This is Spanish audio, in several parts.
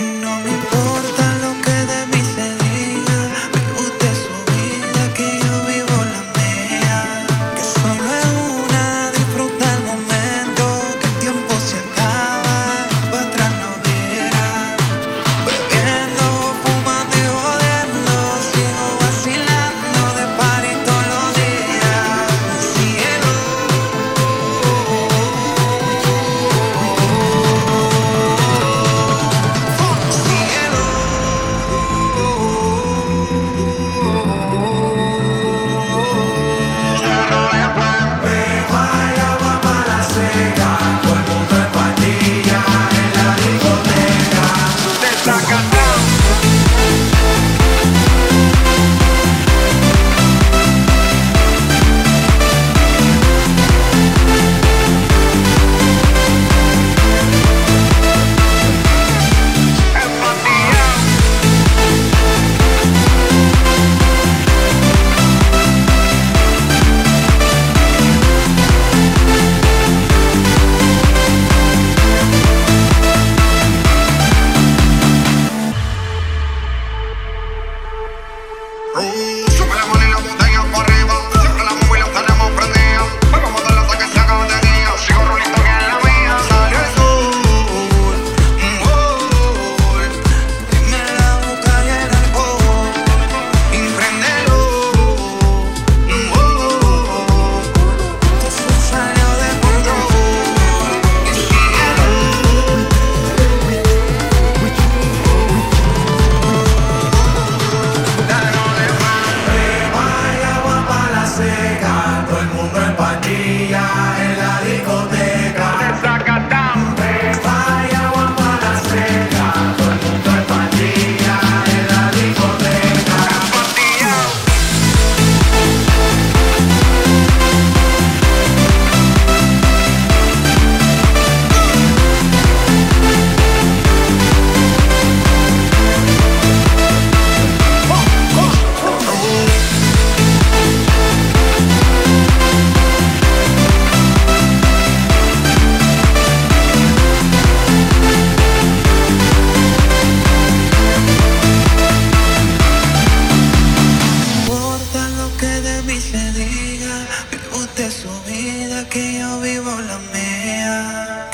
no me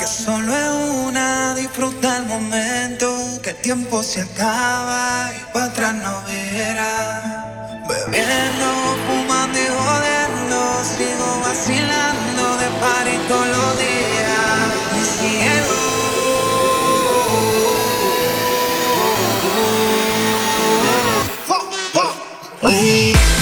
solo es una, disfruta el momento, que el tiempo se acaba y para atrás no verá. Bebiendo, fumando y jodiendo, sigo vacilando de par y todos los días. Y cielo. Oh, oh, oh,